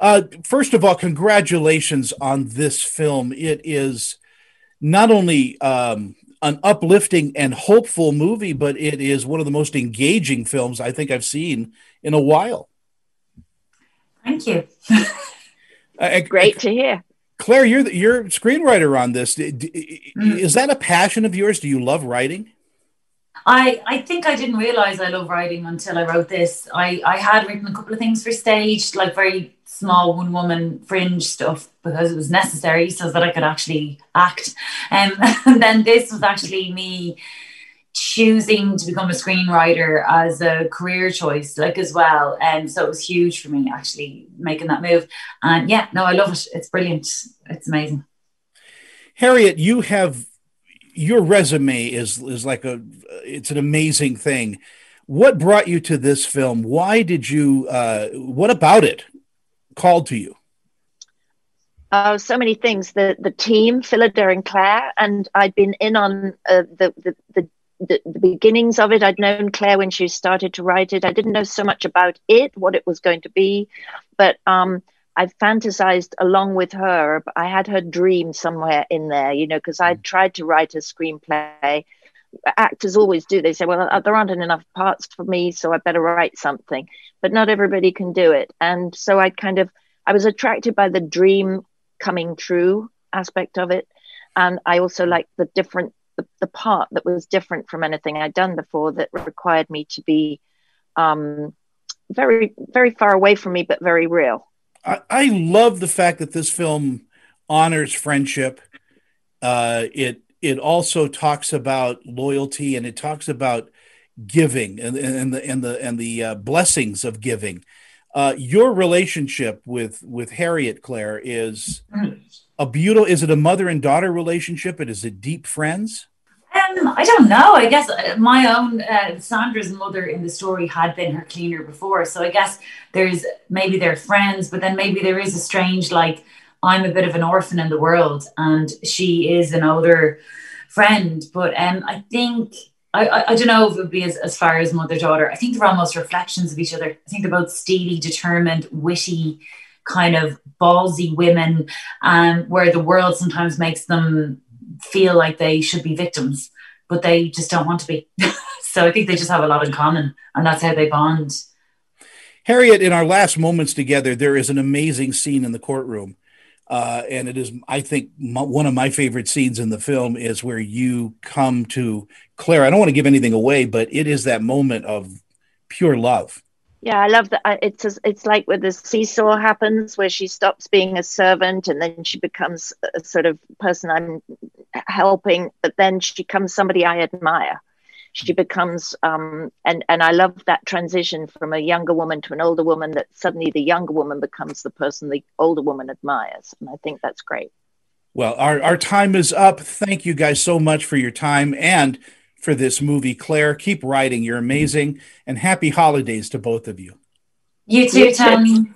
Uh, first of all, congratulations on this film. It is not only um, an uplifting and hopeful movie, but it is one of the most engaging films I think I've seen in a while. Thank you. uh, Great to hear. Claire, you're the, you're screenwriter on this. Mm. Is that a passion of yours? Do you love writing? I, I think I didn't realize I love writing until I wrote this. I, I had written a couple of things for stage, like very small one woman fringe stuff because it was necessary so that I could actually act. Um, and then this was actually me choosing to become a screenwriter as a career choice, like as well. And um, so it was huge for me actually making that move. And yeah, no, I love it. It's brilliant. It's amazing. Harriet, you have your resume is is like a it's an amazing thing. What brought you to this film? Why did you? Uh, what about it called to you? Oh, so many things. The the team, Phyllida and Claire, and I'd been in on uh, the, the, the the the beginnings of it. I'd known Claire when she started to write it. I didn't know so much about it, what it was going to be, but um, I fantasized along with her. I had her dream somewhere in there, you know, because I tried to write a screenplay. Actors always do. They say, "Well, uh, there aren't enough parts for me, so I better write something." But not everybody can do it, and so I kind of I was attracted by the dream coming true aspect of it, and I also liked the different the, the part that was different from anything I'd done before that required me to be um, very very far away from me, but very real. I, I love the fact that this film honors friendship. Uh, it it also talks about loyalty and it talks about giving and, and the and the and the uh, blessings of giving. Uh, your relationship with with Harriet Claire is a beautiful. Is it a mother and daughter relationship? It is it deep friends? Um, I don't know. I guess uh, my own uh, Sandra's mother in the story had been her cleaner before, so I guess there's maybe they're friends, but then maybe there is a strange like I'm a bit of an orphan in the world, and she is an older friend. But um, I think I, I, I don't know if it would be as, as far as mother daughter. I think they're almost reflections of each other. I think they're both steely, determined, witty, kind of ballsy women, um, where the world sometimes makes them feel like they should be victims, but they just don't want to be. so I think they just have a lot in common, and that's how they bond. Harriet, in our last moments together, there is an amazing scene in the courtroom. Uh, and it is, I think, my, one of my favorite scenes in the film is where you come to Claire. I don't want to give anything away, but it is that moment of pure love. Yeah, I love that. It's it's like where the seesaw happens, where she stops being a servant and then she becomes a sort of person I'm helping, but then she becomes somebody I admire. She becomes, um, and and I love that transition from a younger woman to an older woman. That suddenly the younger woman becomes the person the older woman admires, and I think that's great. Well, our our time is up. Thank you guys so much for your time and for this movie. Claire, keep writing. You're amazing. And happy holidays to both of you. You too, Tony.